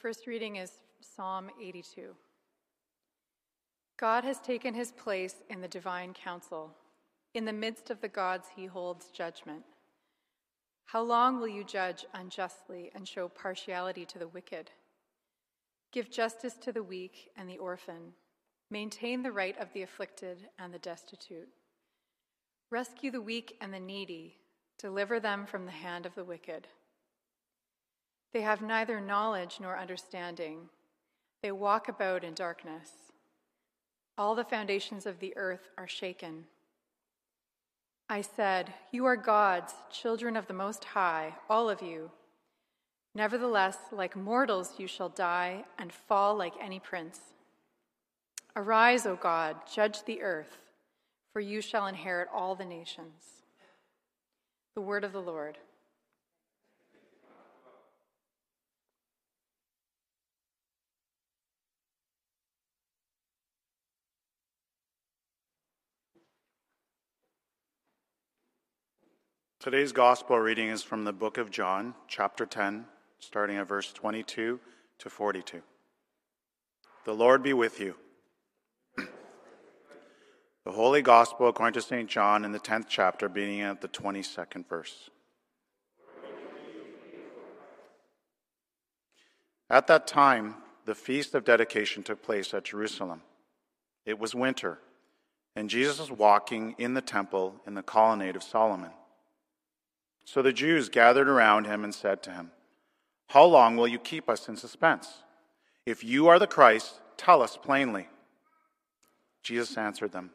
first reading is Psalm 82. God has taken his place in the divine council. In the midst of the gods, he holds judgment. How long will you judge unjustly and show partiality to the wicked? Give justice to the weak and the orphan. Maintain the right of the afflicted and the destitute. Rescue the weak and the needy. Deliver them from the hand of the wicked. They have neither knowledge nor understanding. They walk about in darkness. All the foundations of the earth are shaken. I said, You are gods, children of the Most High, all of you. Nevertheless, like mortals, you shall die and fall like any prince. Arise, O God, judge the earth, for you shall inherit all the nations. The word of the Lord. Today's gospel reading is from the book of John, chapter 10, starting at verse 22 to 42. The Lord be with you. the Holy Gospel according to St. John in the 10th chapter, beginning at the 22nd verse. At that time, the feast of dedication took place at Jerusalem. It was winter, and Jesus was walking in the temple in the colonnade of Solomon. So the Jews gathered around him and said to him, How long will you keep us in suspense? If you are the Christ, tell us plainly. Jesus answered them,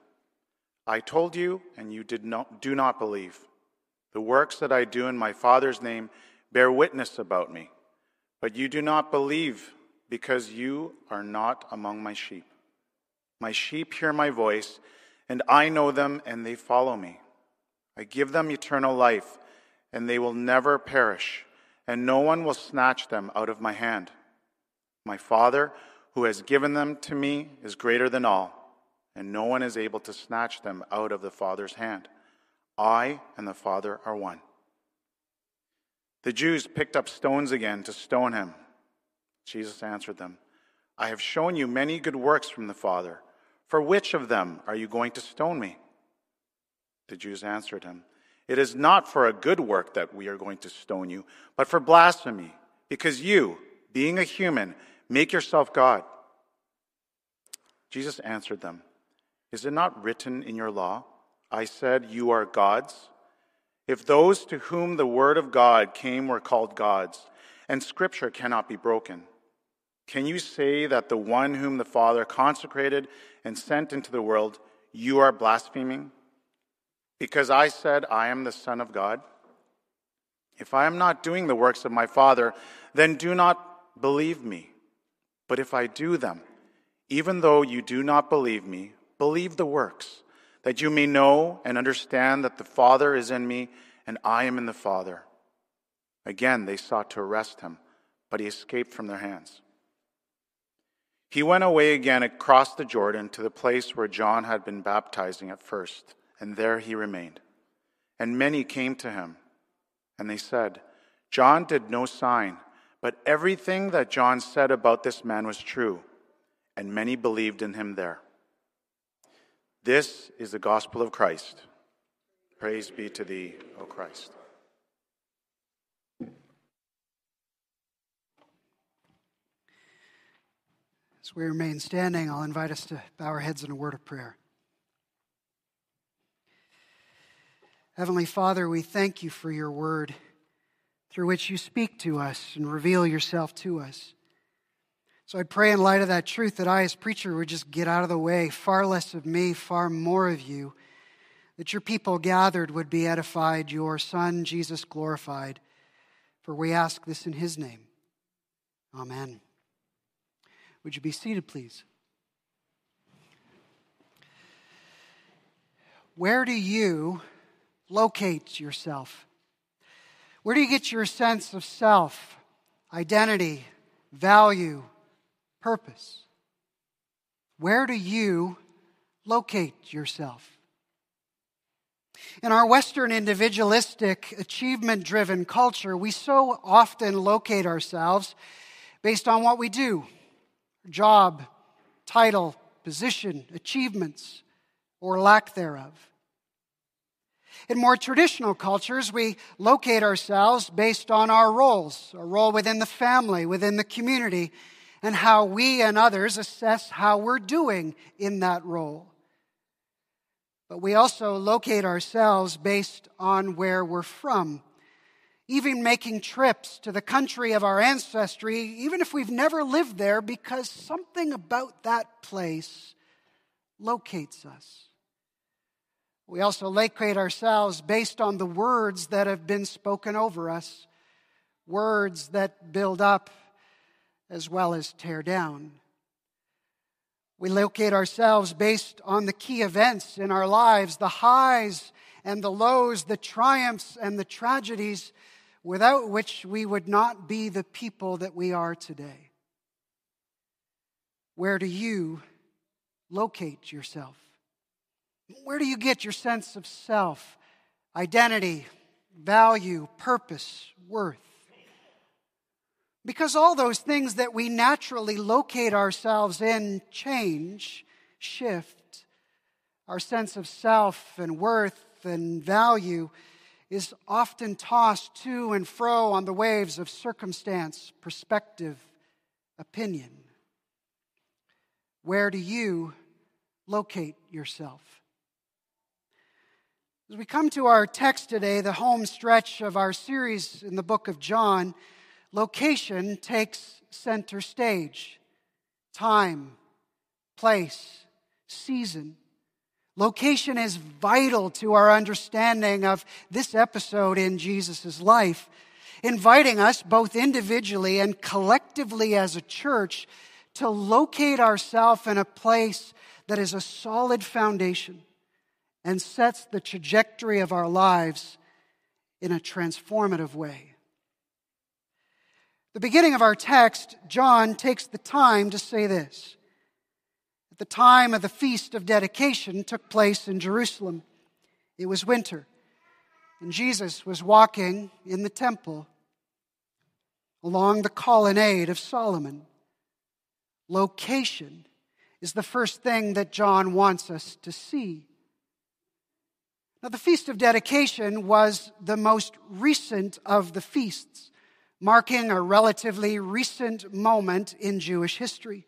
I told you, and you did not, do not believe. The works that I do in my Father's name bear witness about me, but you do not believe because you are not among my sheep. My sheep hear my voice, and I know them, and they follow me. I give them eternal life and they will never perish, and no one will snatch them out of my hand. My Father, who has given them to me, is greater than all, and no one is able to snatch them out of the Father's hand. I and the Father are one. The Jews picked up stones again to stone him. Jesus answered them, I have shown you many good works from the Father. For which of them are you going to stone me? The Jews answered him, it is not for a good work that we are going to stone you, but for blasphemy, because you, being a human, make yourself God. Jesus answered them, Is it not written in your law, I said, You are gods? If those to whom the word of God came were called gods, and scripture cannot be broken, can you say that the one whom the Father consecrated and sent into the world, you are blaspheming? Because I said, I am the Son of God? If I am not doing the works of my Father, then do not believe me. But if I do them, even though you do not believe me, believe the works, that you may know and understand that the Father is in me and I am in the Father. Again, they sought to arrest him, but he escaped from their hands. He went away again across the Jordan to the place where John had been baptizing at first and there he remained. And many came to him, and they said, John did no sign, but everything that John said about this man was true, and many believed in him there. This is the gospel of Christ. Praise be to thee, O Christ. As we remain standing, I'll invite us to bow our heads in a word of prayer. Heavenly Father, we thank you for your word through which you speak to us and reveal yourself to us. So I pray, in light of that truth, that I, as preacher, would just get out of the way, far less of me, far more of you, that your people gathered would be edified, your Son, Jesus, glorified. For we ask this in his name. Amen. Would you be seated, please? Where do you locate yourself? Where do you get your sense of self, identity, value, purpose? Where do you locate yourself? In our Western individualistic, achievement driven culture, we so often locate ourselves based on what we do job, title, position, achievements, or lack thereof. In more traditional cultures, we locate ourselves based on our roles, a role within the family, within the community, and how we and others assess how we're doing in that role. But we also locate ourselves based on where we're from. Even making trips to the country of our ancestry, even if we've never lived there, because something about that place locates us. We also locate ourselves based on the words that have been spoken over us, words that build up as well as tear down. We locate ourselves based on the key events in our lives, the highs and the lows, the triumphs and the tragedies, without which we would not be the people that we are today. Where do you locate yourself? Where do you get your sense of self, identity, value, purpose, worth? Because all those things that we naturally locate ourselves in change, shift. Our sense of self and worth and value is often tossed to and fro on the waves of circumstance, perspective, opinion. Where do you locate yourself? As we come to our text today, the home stretch of our series in the book of John, location takes center stage. Time, place, season. Location is vital to our understanding of this episode in Jesus' life, inviting us both individually and collectively as a church to locate ourselves in a place that is a solid foundation and sets the trajectory of our lives in a transformative way. The beginning of our text, John takes the time to say this. At the time of the feast of dedication took place in Jerusalem. It was winter, and Jesus was walking in the temple along the colonnade of Solomon. Location is the first thing that John wants us to see. Now, the Feast of Dedication was the most recent of the feasts, marking a relatively recent moment in Jewish history.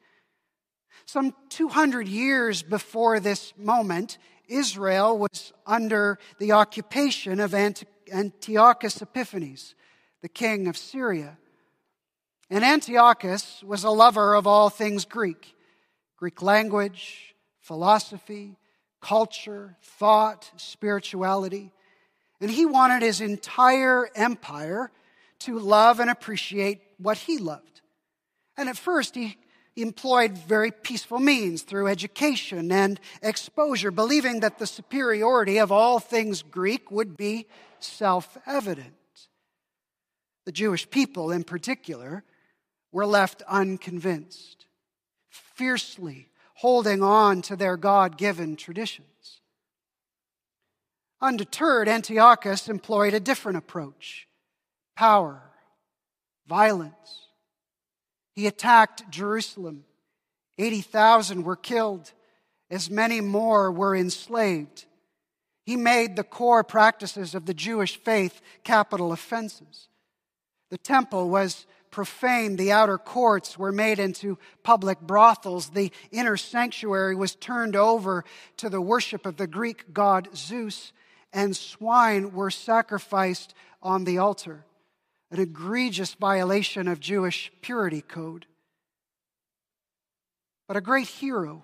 Some 200 years before this moment, Israel was under the occupation of Antiochus Epiphanes, the king of Syria. And Antiochus was a lover of all things Greek Greek language, philosophy, culture, thought, spirituality. And he wanted his entire empire to love and appreciate what he loved. And at first, he employed very peaceful means through education and exposure, believing that the superiority of all things Greek would be self evident. The Jewish people, in particular, were left unconvinced, fiercely holding on to their God given traditions. Undeterred, Antiochus employed a different approach power, violence. He attacked Jerusalem. 80,000 were killed, as many more were enslaved. He made the core practices of the Jewish faith capital offenses. The temple was profaned. The outer courts were made into public brothels. The inner sanctuary was turned over to the worship of the Greek god Zeus, and swine were sacrificed on the altar. An egregious violation of Jewish purity code. But a great hero,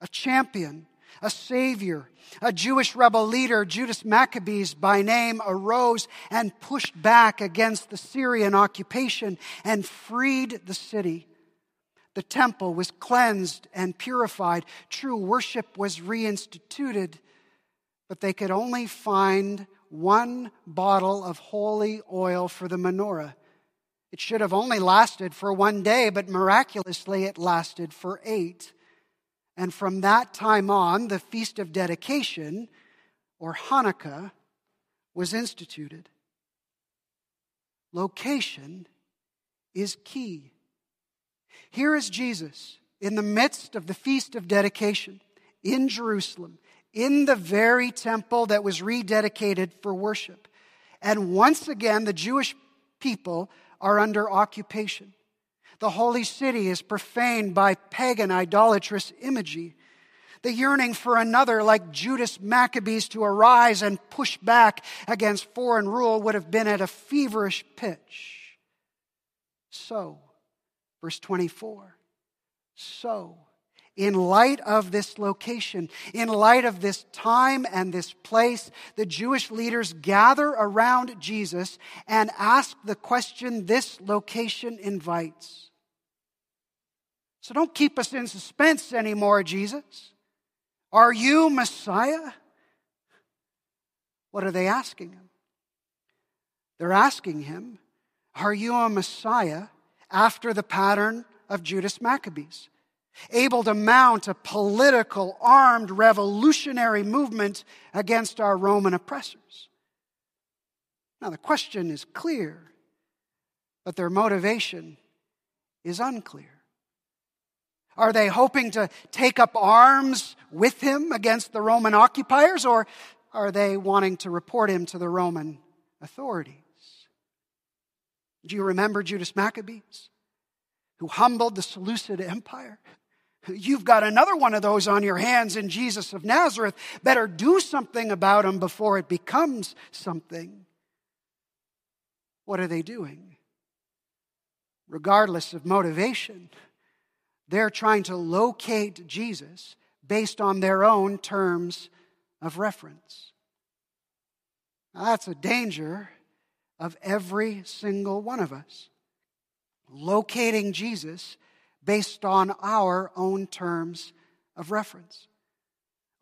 a champion, a savior. A Jewish rebel leader, Judas Maccabeus by name, arose and pushed back against the Syrian occupation and freed the city. The temple was cleansed and purified. True worship was reinstituted, but they could only find one bottle of holy oil for the menorah. It should have only lasted for one day, but miraculously it lasted for eight. And from that time on, the Feast of Dedication, or Hanukkah, was instituted. Location is key. Here is Jesus in the midst of the feast of dedication in Jerusalem, in the very temple that was rededicated for worship. And once again, the Jewish people are under occupation. The holy city is profaned by pagan idolatrous imagery. The yearning for another like Judas Maccabeus to arise and push back against foreign rule would have been at a feverish pitch. So, verse 24, so, in light of this location, in light of this time and this place, the Jewish leaders gather around Jesus and ask the question this location invites. So don't keep us in suspense anymore, Jesus. Are you Messiah? What are they asking him? They're asking him, Are you a Messiah after the pattern of Judas Maccabeus? Able to mount a political, armed, revolutionary movement against our Roman oppressors. Now, the question is clear, but their motivation is unclear. Are they hoping to take up arms with him against the Roman occupiers, or are they wanting to report him to the Roman authorities? Do you remember Judas Maccabeus, who humbled the Seleucid Empire? You've got another one of those on your hands in Jesus of Nazareth. Better do something about him before it becomes something. What are they doing? Regardless of motivation, they're trying to locate Jesus based on their own terms of reference. Now, that's a danger of every single one of us. Locating Jesus based on our own terms of reference.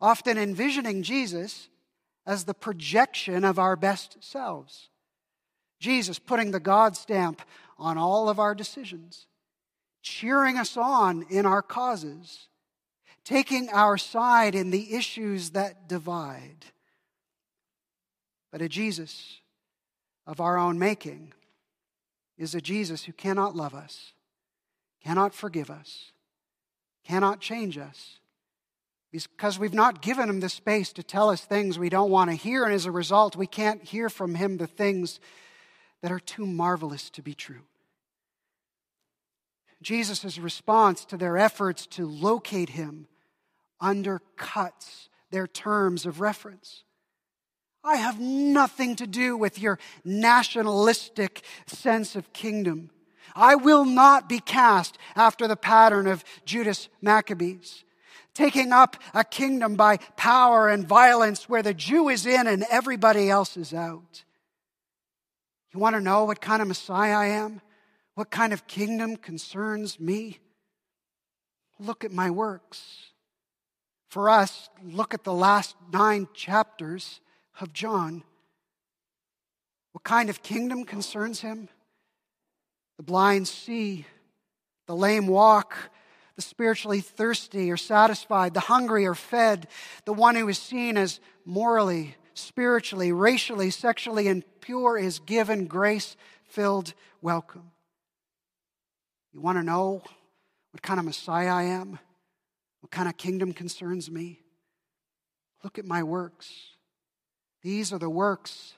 Often envisioning Jesus as the projection of our best selves. Jesus putting the God stamp on all of our decisions cheering us on in our causes, taking our side in the issues that divide. But a Jesus of our own making is a Jesus who cannot love us, cannot forgive us, cannot change us. Because we've not given him the space to tell us things we don't want to hear, and as a result, we can't hear from him the things that are too marvelous to be true. Jesus' response to their efforts to locate him undercuts their terms of reference. I have nothing to do with your nationalistic sense of kingdom. I will not be cast after the pattern of Judas Maccabeus, taking up a kingdom by power and violence where the Jew is in and everybody else is out. You want to know what kind of Messiah I am? What kind of kingdom concerns me? Look at my works. For us, look at the last nine chapters of John. What kind of kingdom concerns him? The blind see, the lame walk, the spiritually thirsty are satisfied, the hungry are fed, the one who is seen as morally, spiritually, racially, sexually impure is given grace filled welcome. You want to know what kind of Messiah I am? What kind of kingdom concerns me? Look at my works. These are the works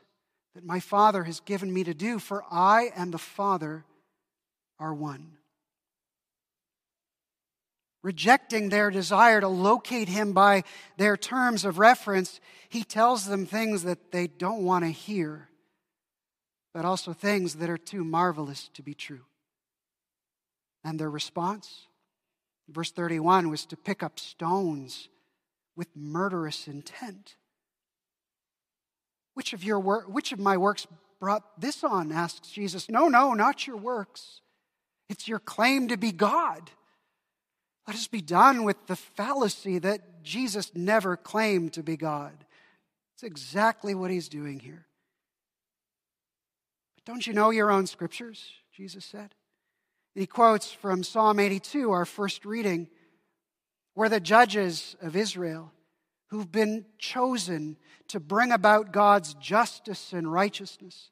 that my Father has given me to do, for I and the Father are one. Rejecting their desire to locate him by their terms of reference, he tells them things that they don't want to hear, but also things that are too marvelous to be true. And their response, verse 31, was to pick up stones with murderous intent. Which of, your wor- which of my works brought this on? asks Jesus. No, no, not your works. It's your claim to be God. Let us be done with the fallacy that Jesus never claimed to be God. It's exactly what he's doing here. But don't you know your own scriptures? Jesus said. He quotes from Psalm 82, our first reading, where the judges of Israel, who've been chosen to bring about God's justice and righteousness,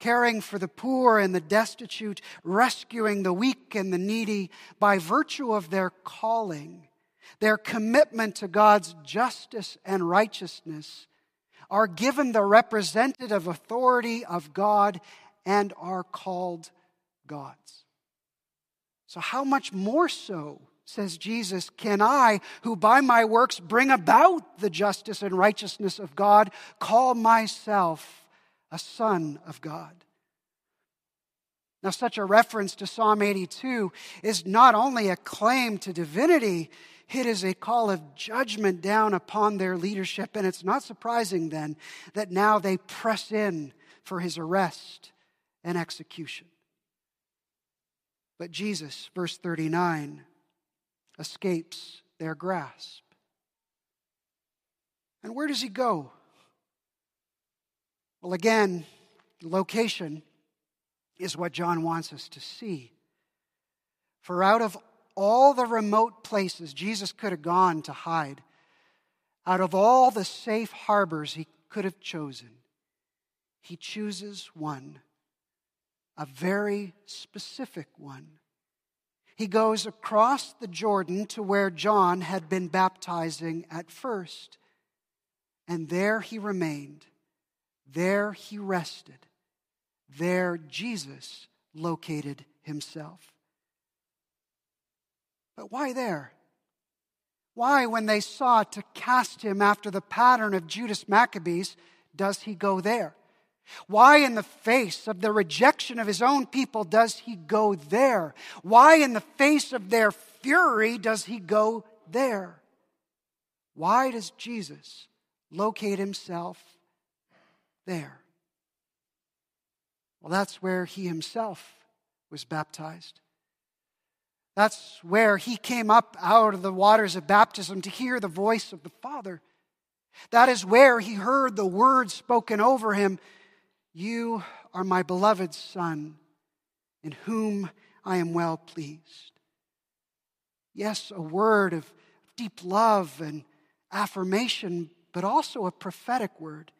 caring for the poor and the destitute, rescuing the weak and the needy by virtue of their calling, their commitment to God's justice and righteousness, are given the representative authority of God and are called gods. So, how much more so, says Jesus, can I, who by my works bring about the justice and righteousness of God, call myself a son of God? Now, such a reference to Psalm 82 is not only a claim to divinity, it is a call of judgment down upon their leadership. And it's not surprising then that now they press in for his arrest and execution. But Jesus, verse 39, escapes their grasp. And where does he go? Well, again, location is what John wants us to see. For out of all the remote places Jesus could have gone to hide, out of all the safe harbors he could have chosen, he chooses one, a very specific one. He goes across the Jordan to where John had been baptizing at first, and there he remained. There he rested. There Jesus located himself. But why there? Why, when they sought to cast him after the pattern of Judas Maccabeus, does he go there? Why, in the face of the rejection of his own people, does he go there? Why, in the face of their fury, does he go there? Why does Jesus locate himself there? Well, that's where he himself was baptized. That's where he came up out of the waters of baptism to hear the voice of the Father. That is where he heard the words spoken over him You are my beloved Son, in whom I am well pleased. Yes, a word of deep love and affirmation, but also a prophetic word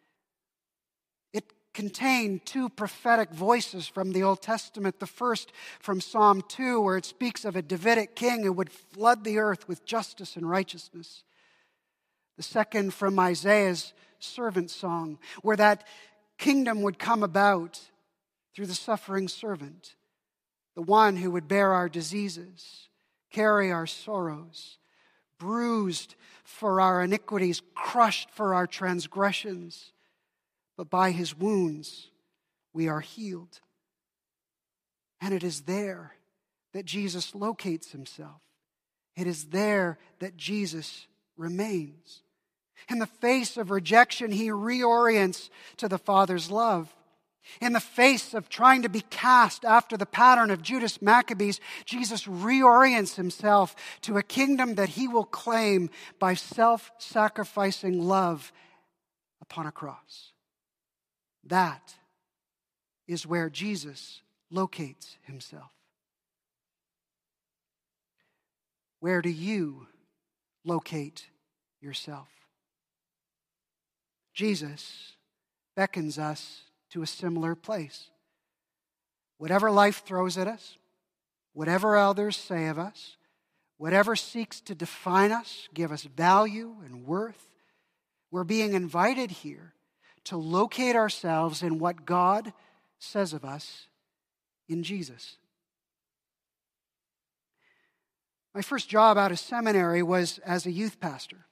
It contained two prophetic voices from the Old Testament. The first from Psalm 2, where it speaks of a Davidic king who would flood the earth with justice and righteousness. The second from Isaiah's servant song, where that kingdom would come about through the suffering servant, the one who would bear our diseases, carry our sorrows, bruised for our iniquities, crushed for our transgressions but by his wounds we are healed. And it is there that Jesus locates himself. It is there that Jesus remains. In the face of rejection, he reorients to the Father's love. In the face of trying to be cast after the pattern of Judas Maccabeus, Jesus reorients himself to a kingdom that he will claim by self sacrificing love upon a cross. That is where Jesus locates himself. Where do you locate yourself? Jesus beckons us to a similar place. Whatever life throws at us, whatever others say of us, whatever seeks to define us, give us value and worth, we're being invited here to locate ourselves in what God says of us in Jesus. My first job out of seminary was as a youth pastor.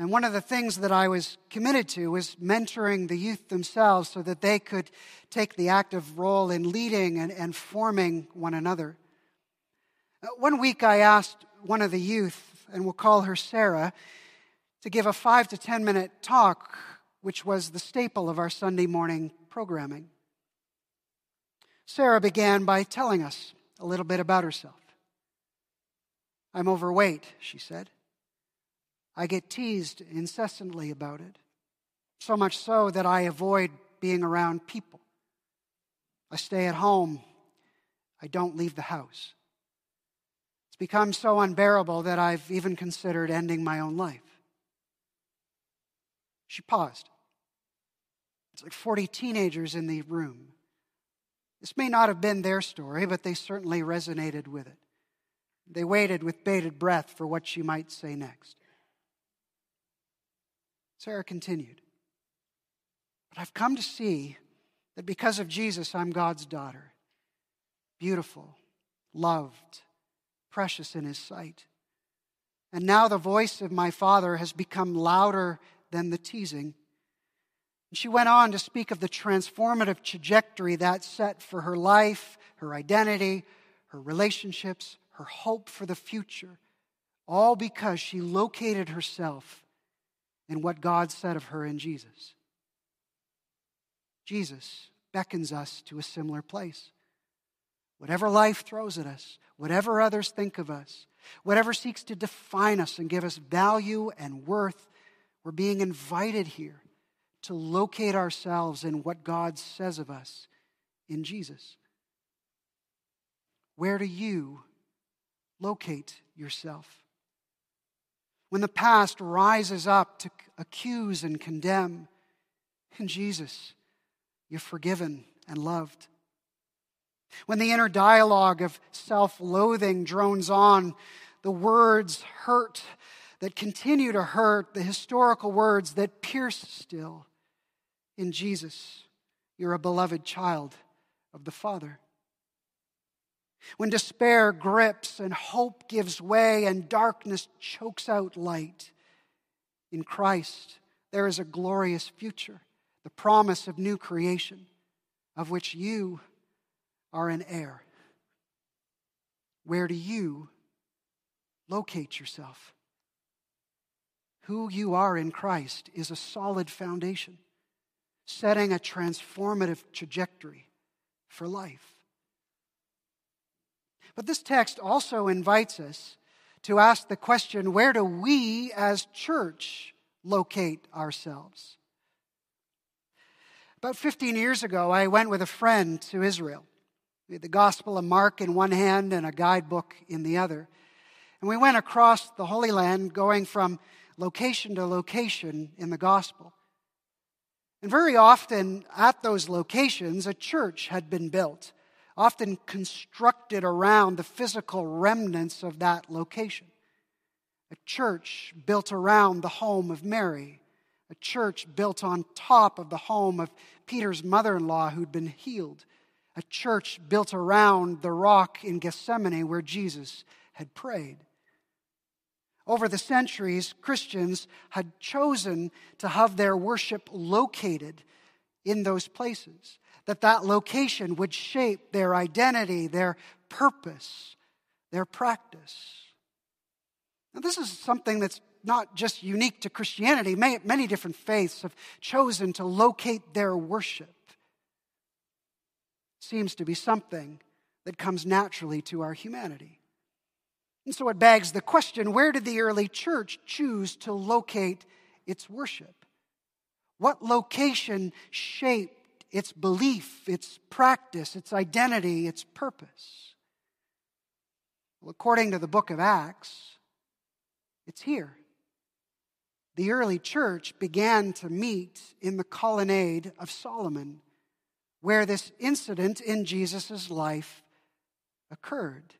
And one of the things that I was committed to was mentoring the youth themselves so that they could take the active role in leading and, and forming one another. Uh, one week I asked one of the youth, and we'll call her Sarah, to give a five to ten minute talk which was the staple of our Sunday morning programming. Sarah began by telling us a little bit about herself. I'm overweight, she said. I get teased incessantly about it, so much so that I avoid being around people. I stay at home. I don't leave the house. It's become so unbearable that I've even considered ending my own life. She paused. It's like 40 teenagers in the room. This may not have been their story, but they certainly resonated with it. They waited with bated breath for what she might say next. Sarah continued, But I've come to see that because of Jesus, I'm God's daughter, beautiful, loved, precious in His sight. And now the voice of my Father has become louder than the teasing. She went on to speak of the transformative trajectory that set for her life, her identity, her relationships, her hope for the future, all because she located herself in what God said of her in Jesus. Jesus beckons us to a similar place. Whatever life throws at us, whatever others think of us, whatever seeks to define us and give us value and worth, we're being invited here to locate ourselves in what God says of us in Jesus. Where do you locate yourself? When the past rises up to accuse and condemn, in Jesus, you're forgiven and loved. When the inner dialogue of self loathing drones on, the words hurt that continue to hurt, the historical words that pierce still, in Jesus, you're a beloved child of the Father. When despair grips and hope gives way and darkness chokes out light, in Christ there is a glorious future, the promise of new creation, of which you are an heir. Where do you locate yourself? Who you are in Christ is a solid foundation setting a transformative trajectory for life. But this text also invites us to ask the question where do we as church locate ourselves? About 15 years ago, I went with a friend to Israel. We had the Gospel of Mark in one hand and a guidebook in the other. And we went across the Holy Land, going from location to location in the Gospel. And very often at those locations, a church had been built, often constructed around the physical remnants of that location. A church built around the home of Mary, a church built on top of the home of Peter's mother in law who'd been healed, a church built around the rock in Gethsemane where Jesus had prayed. Over the centuries, Christians had chosen to have their worship located in those places, that that location would shape their identity, their purpose, their practice. Now, this is something that's not just unique to Christianity. Many different faiths have chosen to locate their worship. It seems to be something that comes naturally to our humanity. And so it begs the question where did the early church choose to locate its worship? What location shaped its belief, its practice, its identity, its purpose? Well, according to the book of Acts, it's here. The early church began to meet in the colonnade of Solomon, where this incident in Jesus' life occurred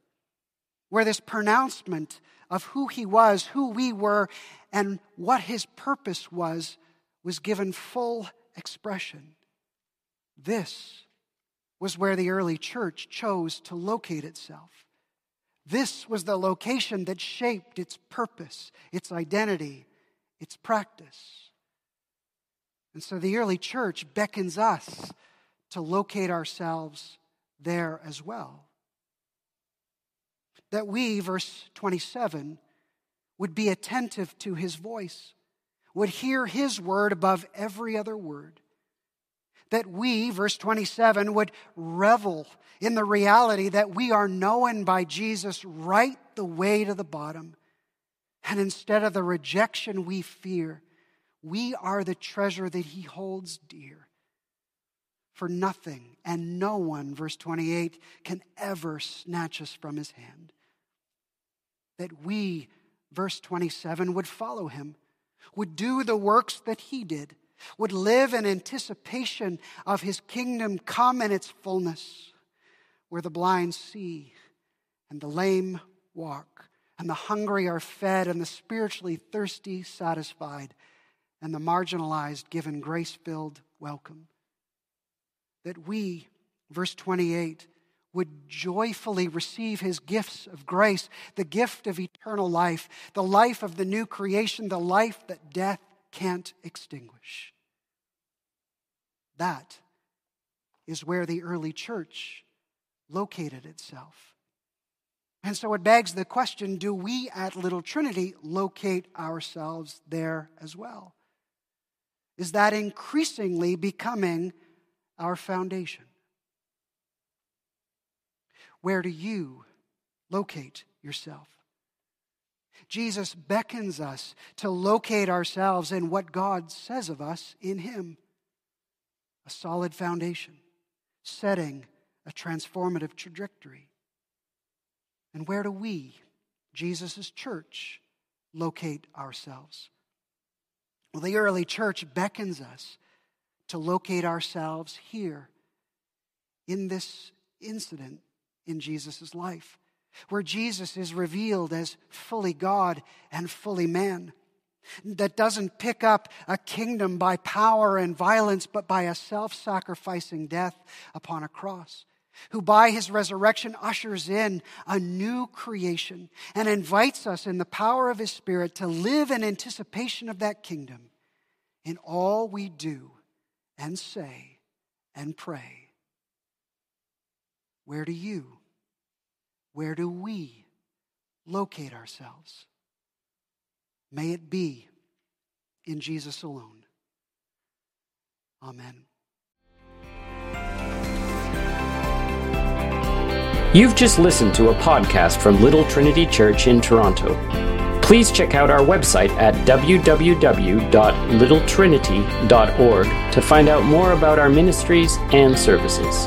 where this pronouncement of who he was, who we were, and what his purpose was, was given full expression. This was where the early church chose to locate itself. This was the location that shaped its purpose, its identity, its practice. And so the early church beckons us to locate ourselves there as well that we, verse 27, would be attentive to his voice, would hear his word above every other word. That we, verse 27, would revel in the reality that we are known by Jesus right the way to the bottom. And instead of the rejection we fear, we are the treasure that he holds dear. For nothing and no one, verse 28, can ever snatch us from his hand that we, verse 27, would follow him, would do the works that he did, would live in anticipation of his kingdom come in its fullness, where the blind see and the lame walk, and the hungry are fed, and the spiritually thirsty satisfied, and the marginalized given grace filled welcome. That we, verse 28, would joyfully receive his gifts of grace, the gift of eternal life, the life of the new creation, the life that death can't extinguish. That is where the early church located itself. And so it begs the question do we at Little Trinity locate ourselves there as well? Is that increasingly becoming our foundation? Where do you locate yourself? Jesus beckons us to locate ourselves in what God says of us in Him a solid foundation, setting a transformative trajectory. And where do we, Jesus' church, locate ourselves? Well, the early church beckons us to locate ourselves here in this incident in Jesus' life, where Jesus is revealed as fully God and fully man, that doesn't pick up a kingdom by power and violence, but by a self sacrificing death upon a cross. Who by his resurrection ushers in a new creation and invites us in the power of his Spirit to live in anticipation of that kingdom in all we do and say and pray. Where do you where do we locate ourselves? May it be in Jesus alone. Amen. You've just listened to a podcast from Little Trinity Church in Toronto. Please check out our website at www.littletrinity.org to find out more about our ministries and services.